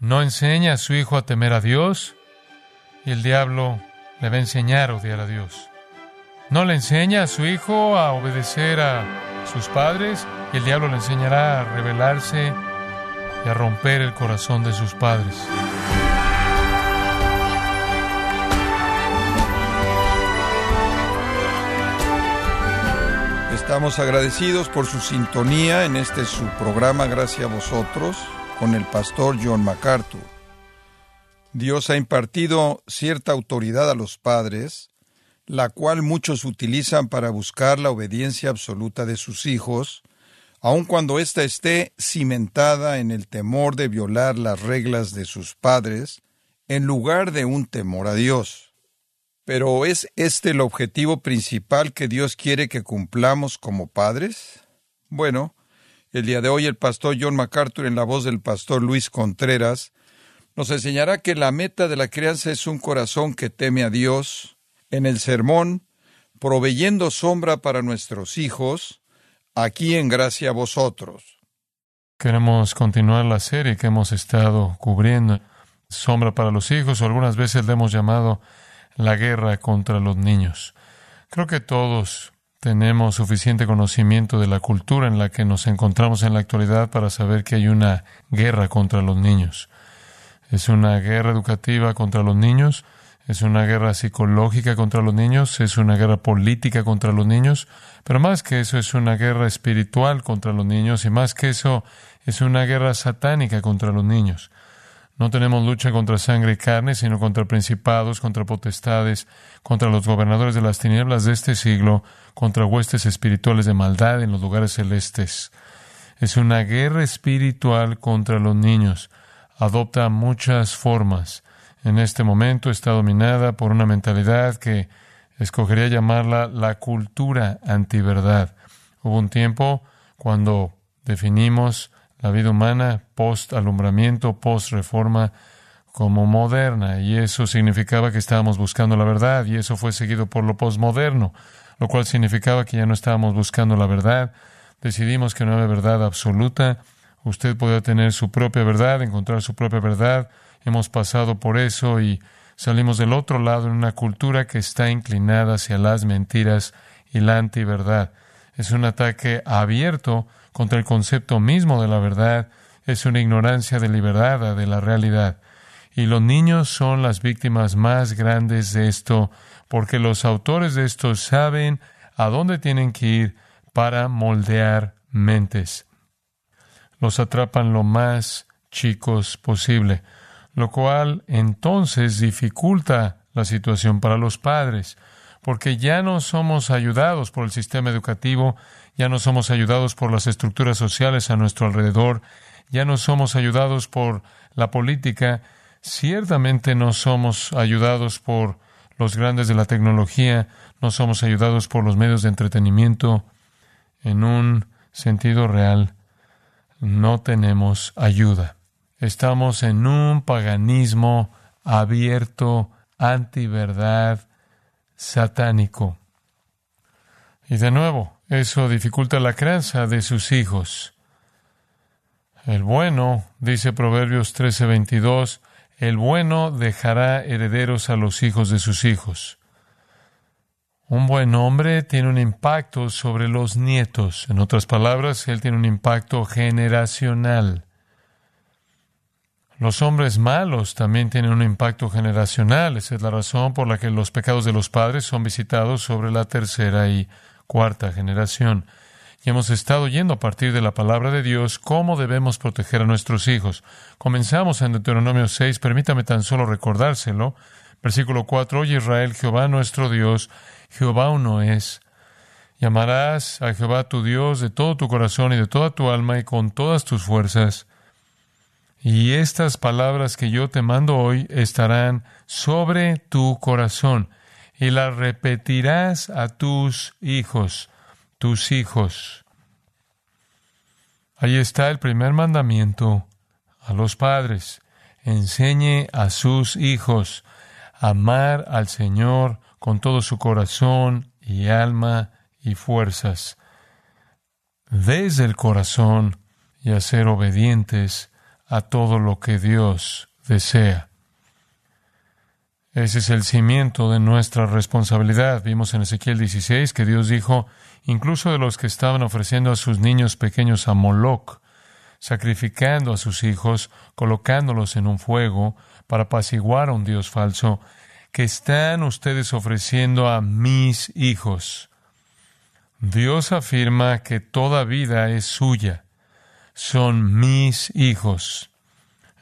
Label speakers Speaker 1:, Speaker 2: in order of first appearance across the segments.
Speaker 1: no enseña a su hijo a temer a Dios y el diablo le va a enseñar a odiar a Dios. No le enseña a su hijo a obedecer a sus padres y el diablo le enseñará a rebelarse y a romper el corazón de sus padres.
Speaker 2: Estamos agradecidos por su sintonía en este su programa Gracias a vosotros con el pastor John MacArthur. Dios ha impartido cierta autoridad a los padres, la cual muchos utilizan para buscar la obediencia absoluta de sus hijos, aun cuando ésta esté cimentada en el temor de violar las reglas de sus padres, en lugar de un temor a Dios. Pero ¿es este el objetivo principal que Dios quiere que cumplamos como padres? Bueno, el día de hoy el pastor John MacArthur en la voz del pastor Luis Contreras nos enseñará que la meta de la crianza es un corazón que teme a Dios. En el sermón, proveyendo sombra para nuestros hijos, aquí en gracia a vosotros.
Speaker 1: Queremos continuar la serie que hemos estado cubriendo, Sombra para los hijos, o algunas veces le hemos llamado la guerra contra los niños. Creo que todos tenemos suficiente conocimiento de la cultura en la que nos encontramos en la actualidad para saber que hay una guerra contra los niños. Es una guerra educativa contra los niños, es una guerra psicológica contra los niños, es una guerra política contra los niños, pero más que eso es una guerra espiritual contra los niños y más que eso es una guerra satánica contra los niños. No tenemos lucha contra sangre y carne, sino contra principados, contra potestades, contra los gobernadores de las tinieblas de este siglo, contra huestes espirituales de maldad en los lugares celestes. Es una guerra espiritual contra los niños. Adopta muchas formas. En este momento está dominada por una mentalidad que escogería llamarla la cultura antiverdad. Hubo un tiempo cuando definimos la vida humana post-alumbramiento, post-reforma, como moderna, y eso significaba que estábamos buscando la verdad, y eso fue seguido por lo postmoderno, lo cual significaba que ya no estábamos buscando la verdad, decidimos que no había verdad absoluta, usted podía tener su propia verdad, encontrar su propia verdad, hemos pasado por eso y salimos del otro lado en una cultura que está inclinada hacia las mentiras y la antiverdad. Es un ataque abierto contra el concepto mismo de la verdad, es una ignorancia deliberada de la realidad. Y los niños son las víctimas más grandes de esto, porque los autores de esto saben a dónde tienen que ir para moldear mentes. Los atrapan lo más chicos posible, lo cual entonces dificulta la situación para los padres, porque ya no somos ayudados por el sistema educativo ya no somos ayudados por las estructuras sociales a nuestro alrededor, ya no somos ayudados por la política, ciertamente no somos ayudados por los grandes de la tecnología, no somos ayudados por los medios de entretenimiento. En un sentido real, no tenemos ayuda. Estamos en un paganismo abierto, antiverdad, satánico. Y de nuevo, eso dificulta la crianza de sus hijos. El bueno, dice Proverbios 13:22, el bueno dejará herederos a los hijos de sus hijos. Un buen hombre tiene un impacto sobre los nietos. En otras palabras, él tiene un impacto generacional. Los hombres malos también tienen un impacto generacional. Esa es la razón por la que los pecados de los padres son visitados sobre la tercera y cuarta generación. Y hemos estado yendo a partir de la palabra de Dios cómo debemos proteger a nuestros hijos. Comenzamos en Deuteronomio 6, permítame tan solo recordárselo. Versículo 4, Oye Israel, Jehová nuestro Dios, Jehová uno es. Llamarás a Jehová tu Dios de todo tu corazón y de toda tu alma y con todas tus fuerzas. Y estas palabras que yo te mando hoy estarán sobre tu corazón y la repetirás a tus hijos, tus hijos. Ahí está el primer mandamiento a los padres. Enseñe a sus hijos a amar al Señor con todo su corazón y alma y fuerzas, desde el corazón y a ser obedientes a todo lo que Dios desea. Ese es el cimiento de nuestra responsabilidad. Vimos en Ezequiel 16 que Dios dijo, incluso de los que estaban ofreciendo a sus niños pequeños a Moloch, sacrificando a sus hijos, colocándolos en un fuego para apaciguar a un Dios falso, que están ustedes ofreciendo a mis hijos. Dios afirma que toda vida es suya. Son mis hijos.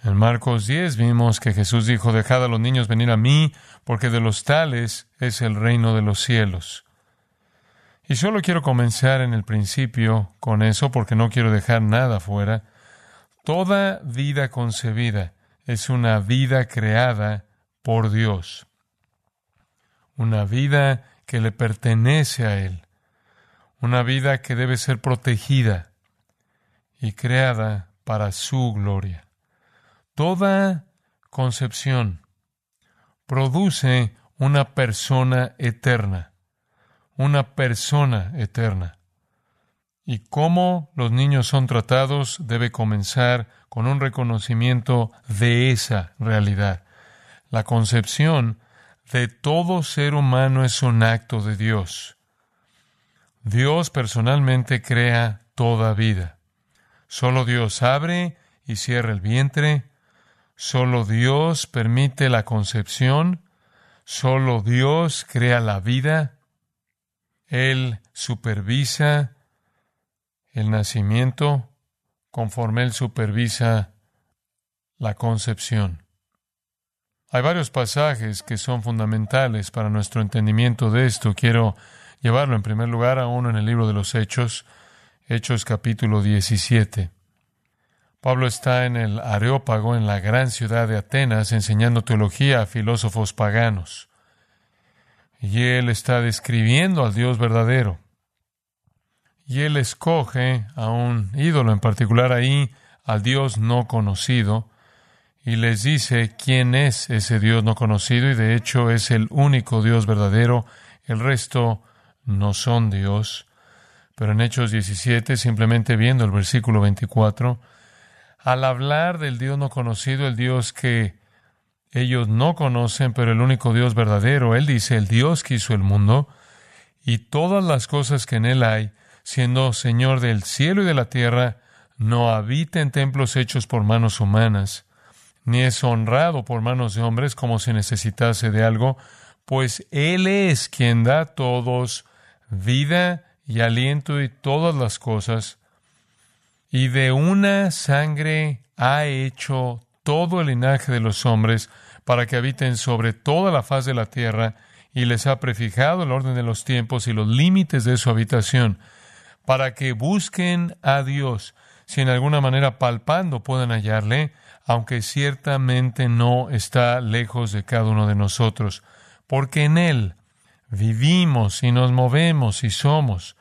Speaker 1: En Marcos 10 vimos que Jesús dijo, dejad a los niños venir a mí, porque de los tales es el reino de los cielos. Y solo quiero comenzar en el principio con eso porque no quiero dejar nada fuera. Toda vida concebida es una vida creada por Dios. Una vida que le pertenece a Él. Una vida que debe ser protegida y creada para su gloria. Toda concepción produce una persona eterna una persona eterna. Y cómo los niños son tratados debe comenzar con un reconocimiento de esa realidad. La concepción de todo ser humano es un acto de Dios. Dios personalmente crea toda vida. Solo Dios abre y cierra el vientre. Solo Dios permite la concepción. Solo Dios crea la vida. Él supervisa el nacimiento conforme Él supervisa la concepción. Hay varios pasajes que son fundamentales para nuestro entendimiento de esto. Quiero llevarlo en primer lugar a uno en el libro de los Hechos, Hechos capítulo 17. Pablo está en el Areópago, en la gran ciudad de Atenas, enseñando teología a filósofos paganos. Y él está describiendo al Dios verdadero. Y él escoge a un ídolo en particular ahí, al Dios no conocido, y les dice quién es ese Dios no conocido, y de hecho es el único Dios verdadero, el resto no son Dios. Pero en Hechos 17, simplemente viendo el versículo 24, al hablar del Dios no conocido, el Dios que ellos no conocen, pero el único Dios verdadero, Él dice, el Dios que hizo el mundo y todas las cosas que en Él hay, siendo Señor del cielo y de la tierra, no habita en templos hechos por manos humanas, ni es honrado por manos de hombres como si necesitase de algo, pues Él es quien da a todos vida y aliento y todas las cosas, y de una sangre ha hecho todo el linaje de los hombres para que habiten sobre toda la faz de la tierra y les ha prefijado el orden de los tiempos y los límites de su habitación, para que busquen a Dios, si en alguna manera palpando puedan hallarle, aunque ciertamente no está lejos de cada uno de nosotros, porque en Él vivimos y nos movemos y somos,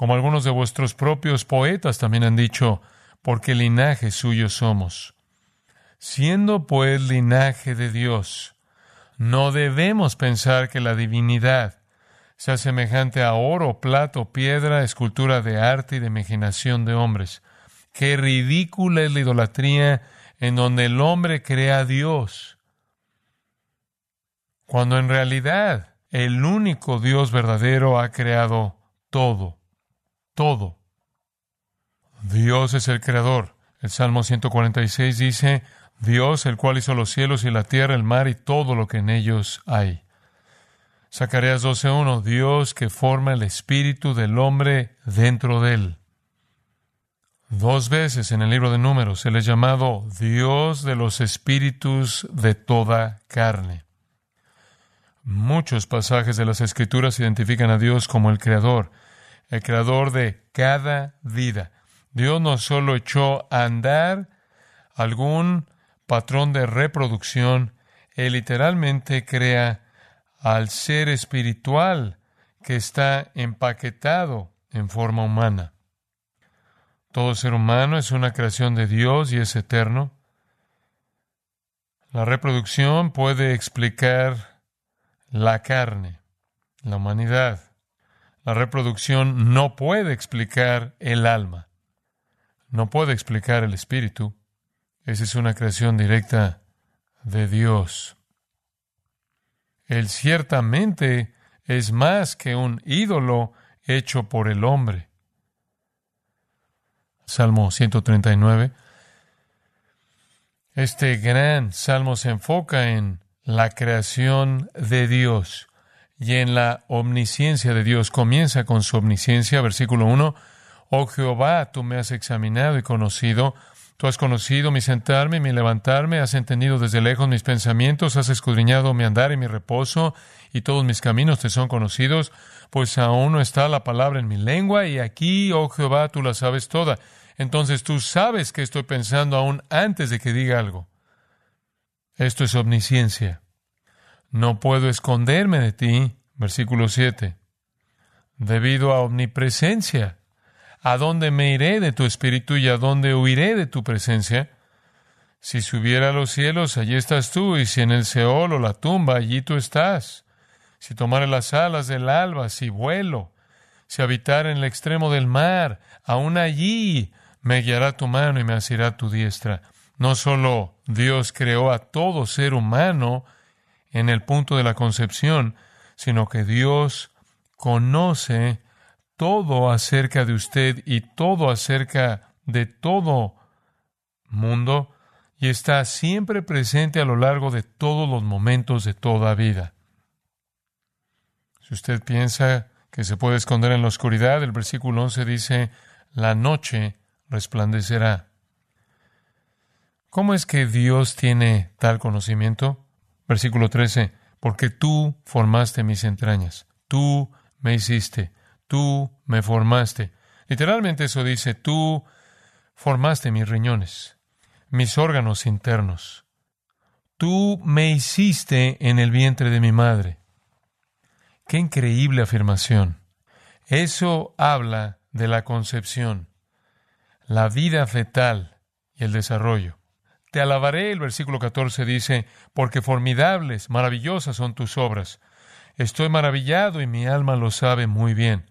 Speaker 1: como algunos de vuestros propios poetas también han dicho, porque linaje suyo somos. Siendo pues linaje de Dios, no debemos pensar que la divinidad sea semejante a oro, plato, piedra, escultura de arte y de imaginación de hombres. Qué ridícula es la idolatría en donde el hombre crea a Dios, cuando en realidad el único Dios verdadero ha creado todo, todo. Dios es el creador. El Salmo 146 dice, Dios, el cual hizo los cielos y la tierra, el mar y todo lo que en ellos hay. Zacarías 12.1, Dios que forma el espíritu del hombre dentro de él. Dos veces en el libro de números se le ha llamado Dios de los espíritus de toda carne. Muchos pasajes de las Escrituras identifican a Dios como el Creador, el Creador de cada vida. Dios no solo echó a andar algún patrón de reproducción, Él literalmente crea al ser espiritual que está empaquetado en forma humana. Todo ser humano es una creación de Dios y es eterno. La reproducción puede explicar la carne, la humanidad. La reproducción no puede explicar el alma, no puede explicar el espíritu. Esa es una creación directa de Dios. Él ciertamente es más que un ídolo hecho por el hombre. Salmo 139. Este gran salmo se enfoca en la creación de Dios y en la omnisciencia de Dios. Comienza con su omnisciencia, versículo 1. Oh Jehová, tú me has examinado y conocido. Tú has conocido mi sentarme y mi levantarme, has entendido desde lejos mis pensamientos, has escudriñado mi andar y mi reposo, y todos mis caminos te son conocidos, pues aún no está la palabra en mi lengua, y aquí, oh Jehová, tú la sabes toda. Entonces tú sabes que estoy pensando aún antes de que diga algo. Esto es omnisciencia. No puedo esconderme de ti, versículo 7, debido a omnipresencia. ¿A dónde me iré de tu espíritu y a dónde huiré de tu presencia? Si subiera a los cielos, allí estás tú, y si en el Seol o la tumba, allí tú estás. Si tomare las alas del alba, si vuelo, si habitar en el extremo del mar, aún allí me guiará tu mano y me asirá tu diestra. No solo Dios creó a todo ser humano, en el punto de la concepción, sino que Dios conoce todo acerca de usted y todo acerca de todo mundo y está siempre presente a lo largo de todos los momentos de toda vida. Si usted piensa que se puede esconder en la oscuridad, el versículo 11 dice, la noche resplandecerá. ¿Cómo es que Dios tiene tal conocimiento? Versículo 13, porque tú formaste mis entrañas, tú me hiciste, tú me formaste. Literalmente eso dice, tú formaste mis riñones, mis órganos internos. Tú me hiciste en el vientre de mi madre. Qué increíble afirmación. Eso habla de la concepción, la vida fetal y el desarrollo. Te alabaré, el versículo 14 dice, porque formidables, maravillosas son tus obras. Estoy maravillado y mi alma lo sabe muy bien.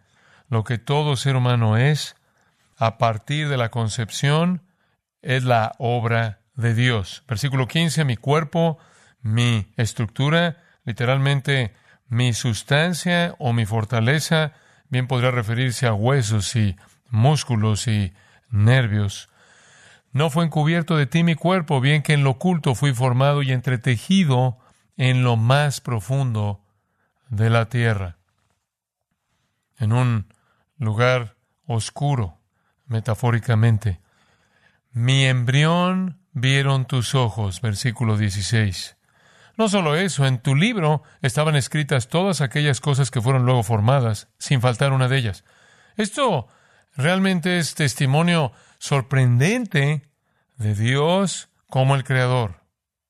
Speaker 1: Lo que todo ser humano es, a partir de la concepción, es la obra de Dios. Versículo 15, mi cuerpo, mi estructura, literalmente mi sustancia o mi fortaleza, bien podría referirse a huesos y músculos y nervios. No fue encubierto de ti mi cuerpo, bien que en lo oculto fui formado y entretejido en lo más profundo de la tierra. En un lugar oscuro, metafóricamente. Mi embrión vieron tus ojos, versículo 16. No solo eso, en tu libro estaban escritas todas aquellas cosas que fueron luego formadas, sin faltar una de ellas. Esto realmente es testimonio sorprendente de Dios como el Creador.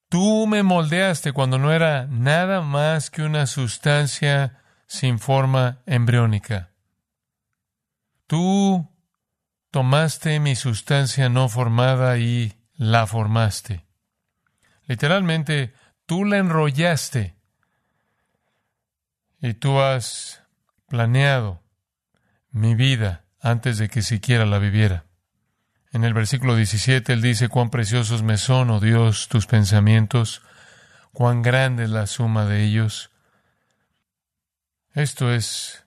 Speaker 1: Tú me moldeaste cuando no era nada más que una sustancia sin forma embriónica. Tú tomaste mi sustancia no formada y la formaste. Literalmente, tú la enrollaste y tú has planeado mi vida antes de que siquiera la viviera. En el versículo 17 él dice, cuán preciosos me son, oh Dios, tus pensamientos, cuán grande es la suma de ellos. Esto es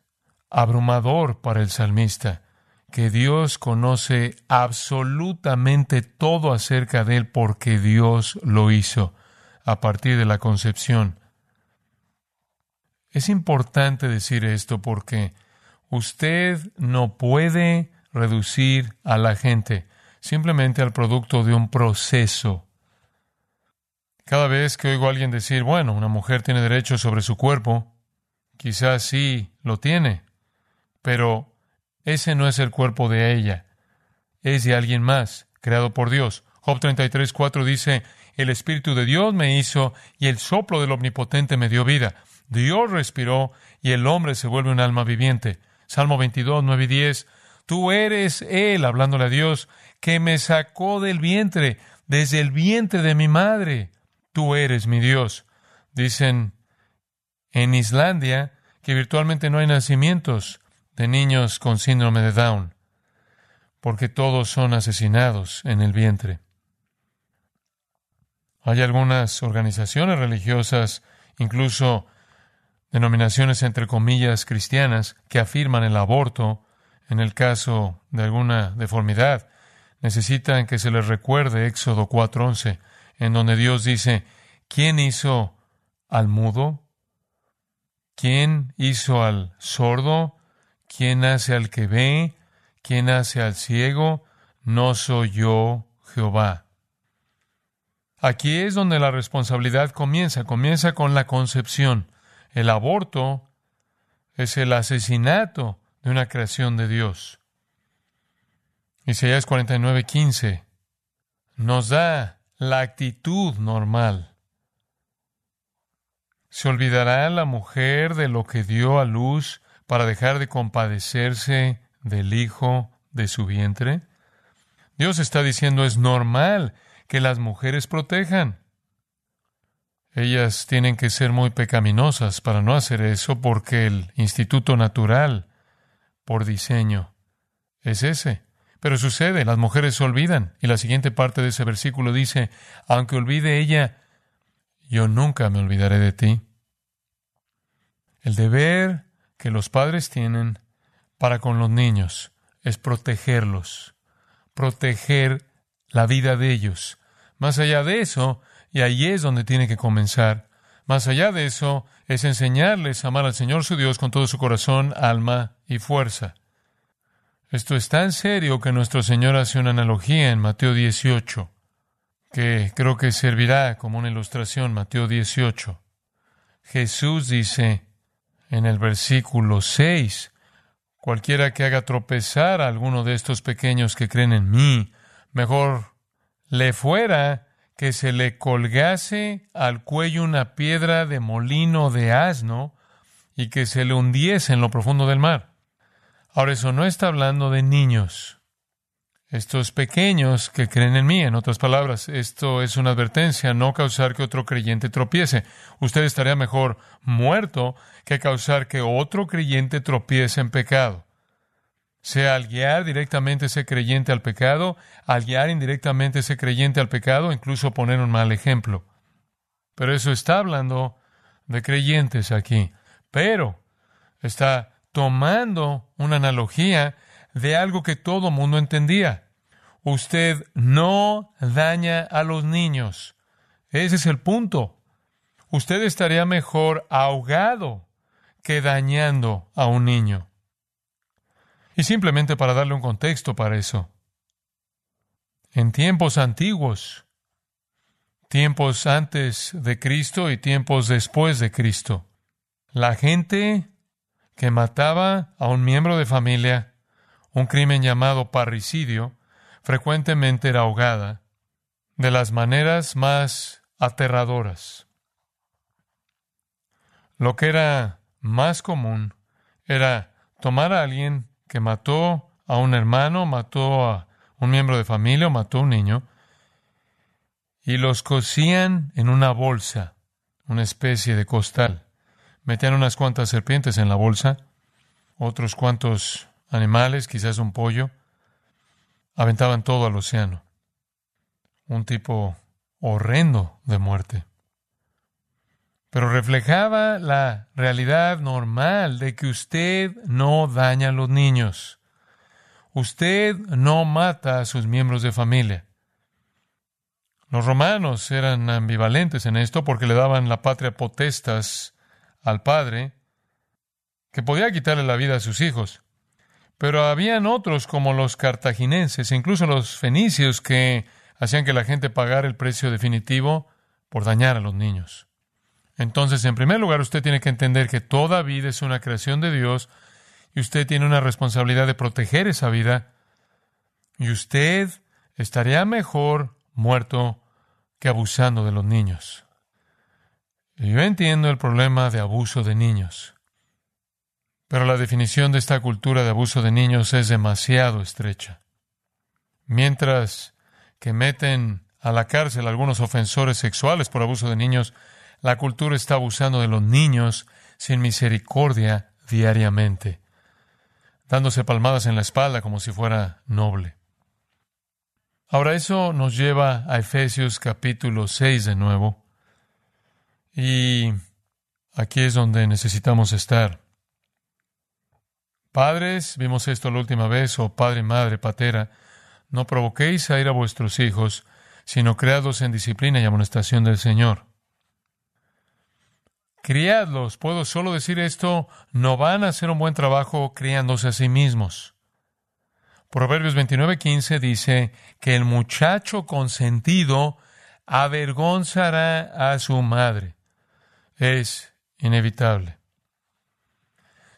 Speaker 1: abrumador para el salmista, que Dios conoce absolutamente todo acerca de él porque Dios lo hizo a partir de la concepción. Es importante decir esto porque usted no puede reducir a la gente simplemente al producto de un proceso. Cada vez que oigo a alguien decir, bueno, una mujer tiene derecho sobre su cuerpo, quizás sí lo tiene, pero ese no es el cuerpo de ella, es de alguien más, creado por Dios. Job 33, 4 dice, el Espíritu de Dios me hizo y el soplo del Omnipotente me dio vida. Dios respiró y el hombre se vuelve un alma viviente. Salmo 22, 9 y 10, tú eres Él, hablándole a Dios, que me sacó del vientre, desde el vientre de mi madre. Tú eres mi Dios. Dicen en Islandia que virtualmente no hay nacimientos de niños con síndrome de Down, porque todos son asesinados en el vientre. Hay algunas organizaciones religiosas, incluso denominaciones entre comillas cristianas, que afirman el aborto en el caso de alguna deformidad. Necesitan que se les recuerde Éxodo 4:11, en donde Dios dice, ¿quién hizo al mudo? ¿Quién hizo al sordo? ¿Quién hace al que ve? ¿Quién hace al ciego? No soy yo, Jehová. Aquí es donde la responsabilidad comienza, comienza con la concepción. El aborto es el asesinato de una creación de Dios. Isaías 49:15 nos da la actitud normal. ¿Se olvidará la mujer de lo que dio a luz para dejar de compadecerse del hijo de su vientre? Dios está diciendo es normal que las mujeres protejan. Ellas tienen que ser muy pecaminosas para no hacer eso porque el instituto natural, por diseño, es ese. Pero sucede, las mujeres se olvidan. Y la siguiente parte de ese versículo dice, aunque olvide ella, yo nunca me olvidaré de ti. El deber que los padres tienen para con los niños es protegerlos, proteger la vida de ellos, más allá de eso, y ahí es donde tiene que comenzar, más allá de eso es enseñarles a amar al Señor su Dios con todo su corazón, alma y fuerza. Esto es tan serio que nuestro Señor hace una analogía en Mateo 18, que creo que servirá como una ilustración, Mateo 18. Jesús dice en el versículo 6, cualquiera que haga tropezar a alguno de estos pequeños que creen en mí, mejor le fuera que se le colgase al cuello una piedra de molino de asno y que se le hundiese en lo profundo del mar. Ahora eso no está hablando de niños, estos pequeños que creen en mí. En otras palabras, esto es una advertencia, no causar que otro creyente tropiece. Usted estaría mejor muerto que causar que otro creyente tropiece en pecado sea al guiar directamente ese creyente al pecado, al guiar indirectamente ese creyente al pecado, incluso poner un mal ejemplo. Pero eso está hablando de creyentes aquí. Pero está tomando una analogía de algo que todo mundo entendía. Usted no daña a los niños. Ese es el punto. Usted estaría mejor ahogado que dañando a un niño. Y simplemente para darle un contexto para eso. En tiempos antiguos, tiempos antes de Cristo y tiempos después de Cristo, la gente que mataba a un miembro de familia, un crimen llamado parricidio, frecuentemente era ahogada de las maneras más aterradoras. Lo que era más común era tomar a alguien que mató a un hermano, mató a un miembro de familia mató a un niño, y los cosían en una bolsa, una especie de costal. Metían unas cuantas serpientes en la bolsa, otros cuantos animales, quizás un pollo, aventaban todo al océano. Un tipo horrendo de muerte pero reflejaba la realidad normal de que usted no daña a los niños. Usted no mata a sus miembros de familia. Los romanos eran ambivalentes en esto porque le daban la patria potestas al padre, que podía quitarle la vida a sus hijos. Pero habían otros como los cartagineses, e incluso los fenicios, que hacían que la gente pagara el precio definitivo por dañar a los niños. Entonces, en primer lugar, usted tiene que entender que toda vida es una creación de Dios y usted tiene una responsabilidad de proteger esa vida y usted estaría mejor muerto que abusando de los niños. yo entiendo el problema de abuso de niños, pero la definición de esta cultura de abuso de niños es demasiado estrecha. Mientras que meten a la cárcel a algunos ofensores sexuales por abuso de niños, la cultura está abusando de los niños sin misericordia diariamente, dándose palmadas en la espalda como si fuera noble. Ahora eso nos lleva a Efesios capítulo 6 de nuevo. Y aquí es donde necesitamos estar. Padres, vimos esto la última vez, o padre, madre, patera, no provoquéis a ir a vuestros hijos, sino creadlos en disciplina y amonestación del Señor. Criadlos, puedo solo decir esto, no van a hacer un buen trabajo criándose a sí mismos. Proverbios 29:15 dice que el muchacho consentido avergonzará a su madre. Es inevitable.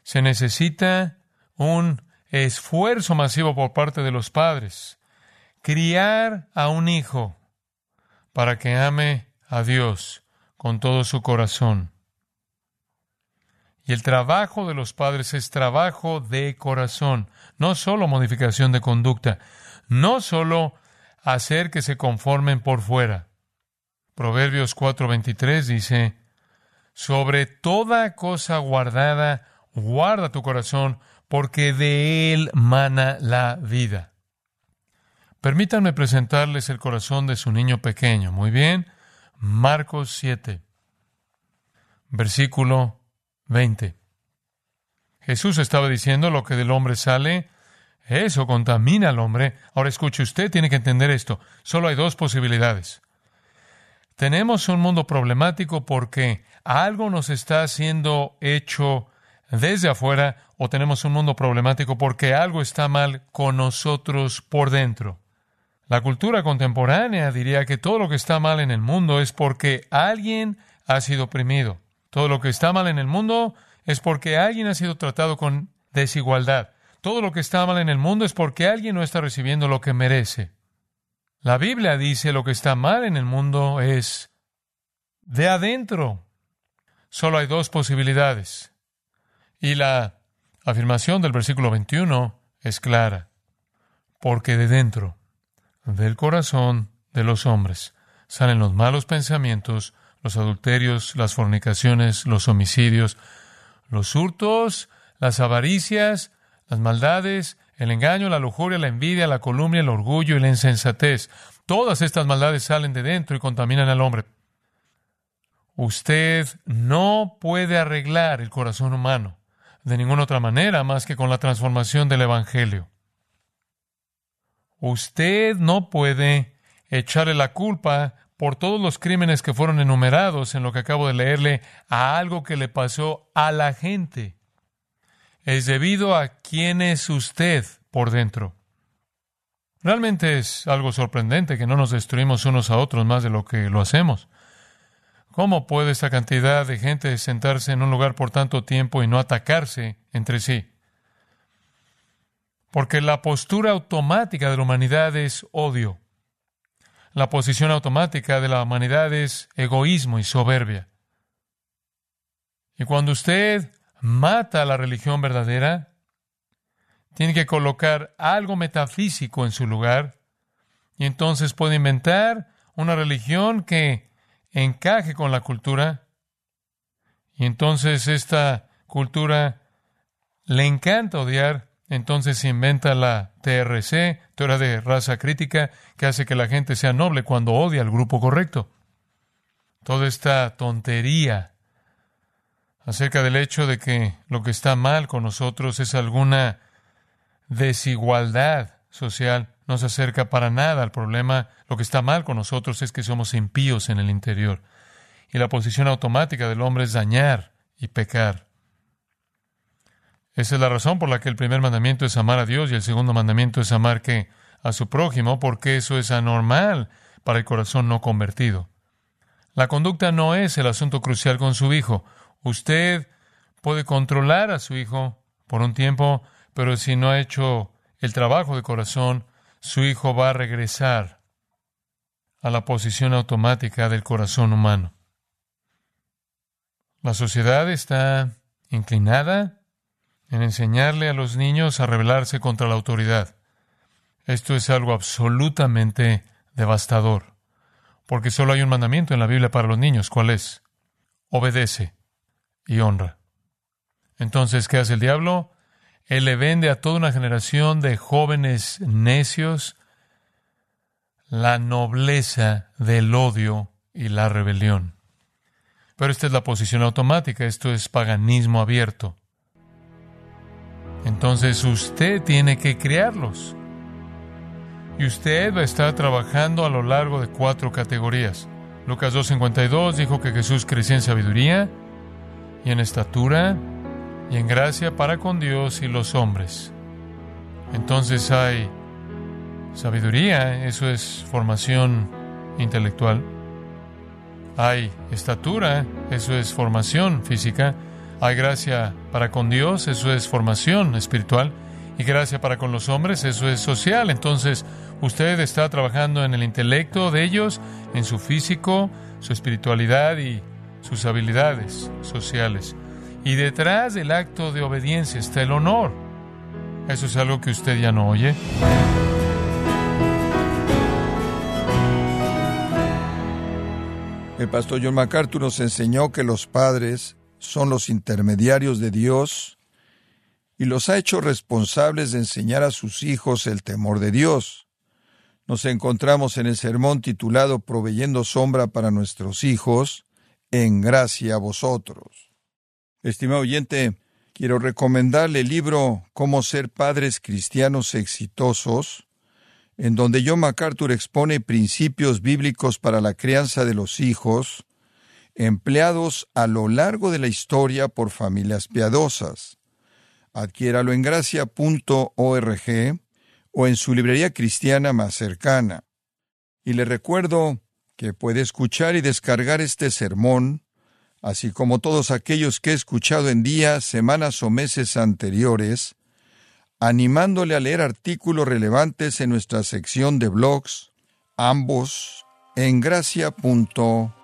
Speaker 1: Se necesita un esfuerzo masivo por parte de los padres. Criar a un hijo para que ame a Dios con todo su corazón. Y el trabajo de los padres es trabajo de corazón, no solo modificación de conducta, no solo hacer que se conformen por fuera. Proverbios 4:23 dice, sobre toda cosa guardada, guarda tu corazón, porque de él mana la vida. Permítanme presentarles el corazón de su niño pequeño. Muy bien, Marcos 7, versículo 20. Jesús estaba diciendo lo que del hombre sale, eso contamina al hombre. Ahora escuche, usted tiene que entender esto. Solo hay dos posibilidades. Tenemos un mundo problemático porque algo nos está siendo hecho desde afuera o tenemos un mundo problemático porque algo está mal con nosotros por dentro. La cultura contemporánea diría que todo lo que está mal en el mundo es porque alguien ha sido oprimido. Todo lo que está mal en el mundo es porque alguien ha sido tratado con desigualdad. Todo lo que está mal en el mundo es porque alguien no está recibiendo lo que merece. La Biblia dice lo que está mal en el mundo es de adentro. Solo hay dos posibilidades. Y la afirmación del versículo 21 es clara. Porque de dentro, del corazón de los hombres, salen los malos pensamientos, los adulterios, las fornicaciones, los homicidios, los hurtos, las avaricias, las maldades, el engaño, la lujuria, la envidia, la calumnia, el orgullo y la insensatez. Todas estas maldades salen de dentro y contaminan al hombre. Usted no puede arreglar el corazón humano de ninguna otra manera más que con la transformación del Evangelio. Usted no puede echarle la culpa por todos los crímenes que fueron enumerados en lo que acabo de leerle a algo que le pasó a la gente es debido a quién es usted por dentro. Realmente es algo sorprendente que no nos destruimos unos a otros más de lo que lo hacemos. ¿Cómo puede esta cantidad de gente sentarse en un lugar por tanto tiempo y no atacarse entre sí? Porque la postura automática de la humanidad es odio. La posición automática de la humanidad es egoísmo y soberbia. Y cuando usted mata a la religión verdadera, tiene que colocar algo metafísico en su lugar y entonces puede inventar una religión que encaje con la cultura y entonces esta cultura le encanta odiar, entonces se inventa la TRC, teoría de raza crítica, que hace que la gente sea noble cuando odia al grupo correcto. Toda esta tontería acerca del hecho de que lo que está mal con nosotros es alguna desigualdad social. No se acerca para nada al problema. Lo que está mal con nosotros es que somos impíos en el interior. Y la posición automática del hombre es dañar y pecar. Esa es la razón por la que el primer mandamiento es amar a Dios y el segundo mandamiento es amar que a su prójimo, porque eso es anormal para el corazón no convertido. La conducta no es el asunto crucial con su hijo. Usted puede controlar a su hijo por un tiempo, pero si no ha hecho el trabajo de corazón, su hijo va a regresar a la posición automática del corazón humano. La sociedad está inclinada en enseñarle a los niños a rebelarse contra la autoridad. Esto es algo absolutamente devastador, porque solo hay un mandamiento en la Biblia para los niños. ¿Cuál es? Obedece y honra. Entonces, ¿qué hace el diablo? Él le vende a toda una generación de jóvenes necios la nobleza del odio y la rebelión. Pero esta es la posición automática, esto es paganismo abierto. Entonces usted tiene que crearlos. Y usted va a estar trabajando a lo largo de cuatro categorías. Lucas 2.52 dijo que Jesús crecía en sabiduría y en estatura y en gracia para con Dios y los hombres. Entonces hay sabiduría, eso es formación intelectual. Hay estatura, eso es formación física. Hay gracia para con Dios, eso es formación espiritual. Y gracia para con los hombres, eso es social. Entonces, usted está trabajando en el intelecto de ellos, en su físico, su espiritualidad y sus habilidades sociales. Y detrás del acto de obediencia está el honor. Eso es algo que usted ya no oye.
Speaker 2: El pastor John MacArthur nos enseñó que los padres son los intermediarios de Dios y los ha hecho responsables de enseñar a sus hijos el temor de Dios. Nos encontramos en el sermón titulado Proveyendo sombra para nuestros hijos, en gracia a vosotros. Estimado oyente, quiero recomendarle el libro Cómo ser padres cristianos exitosos, en donde John MacArthur expone principios bíblicos para la crianza de los hijos, empleados a lo largo de la historia por familias piadosas. Adquiéralo en gracia.org o en su librería cristiana más cercana. Y le recuerdo que puede escuchar y descargar este sermón, así como todos aquellos que he escuchado en días, semanas o meses anteriores, animándole a leer artículos relevantes en nuestra sección de blogs, ambos en gracia.org.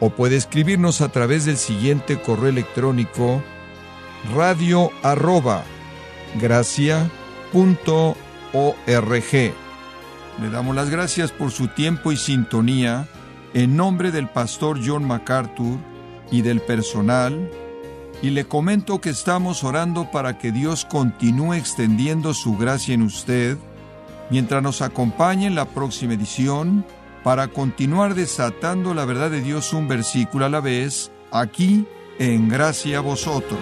Speaker 2: O puede escribirnos a través del siguiente correo electrónico radio arroba Le damos las gracias por su tiempo y sintonía. En nombre del pastor John MacArthur y del personal y le comento que estamos orando para que Dios continúe extendiendo su gracia en usted. Mientras nos acompañe en la próxima edición para continuar desatando la verdad de Dios un versículo a la vez aquí en Gracia a vosotros.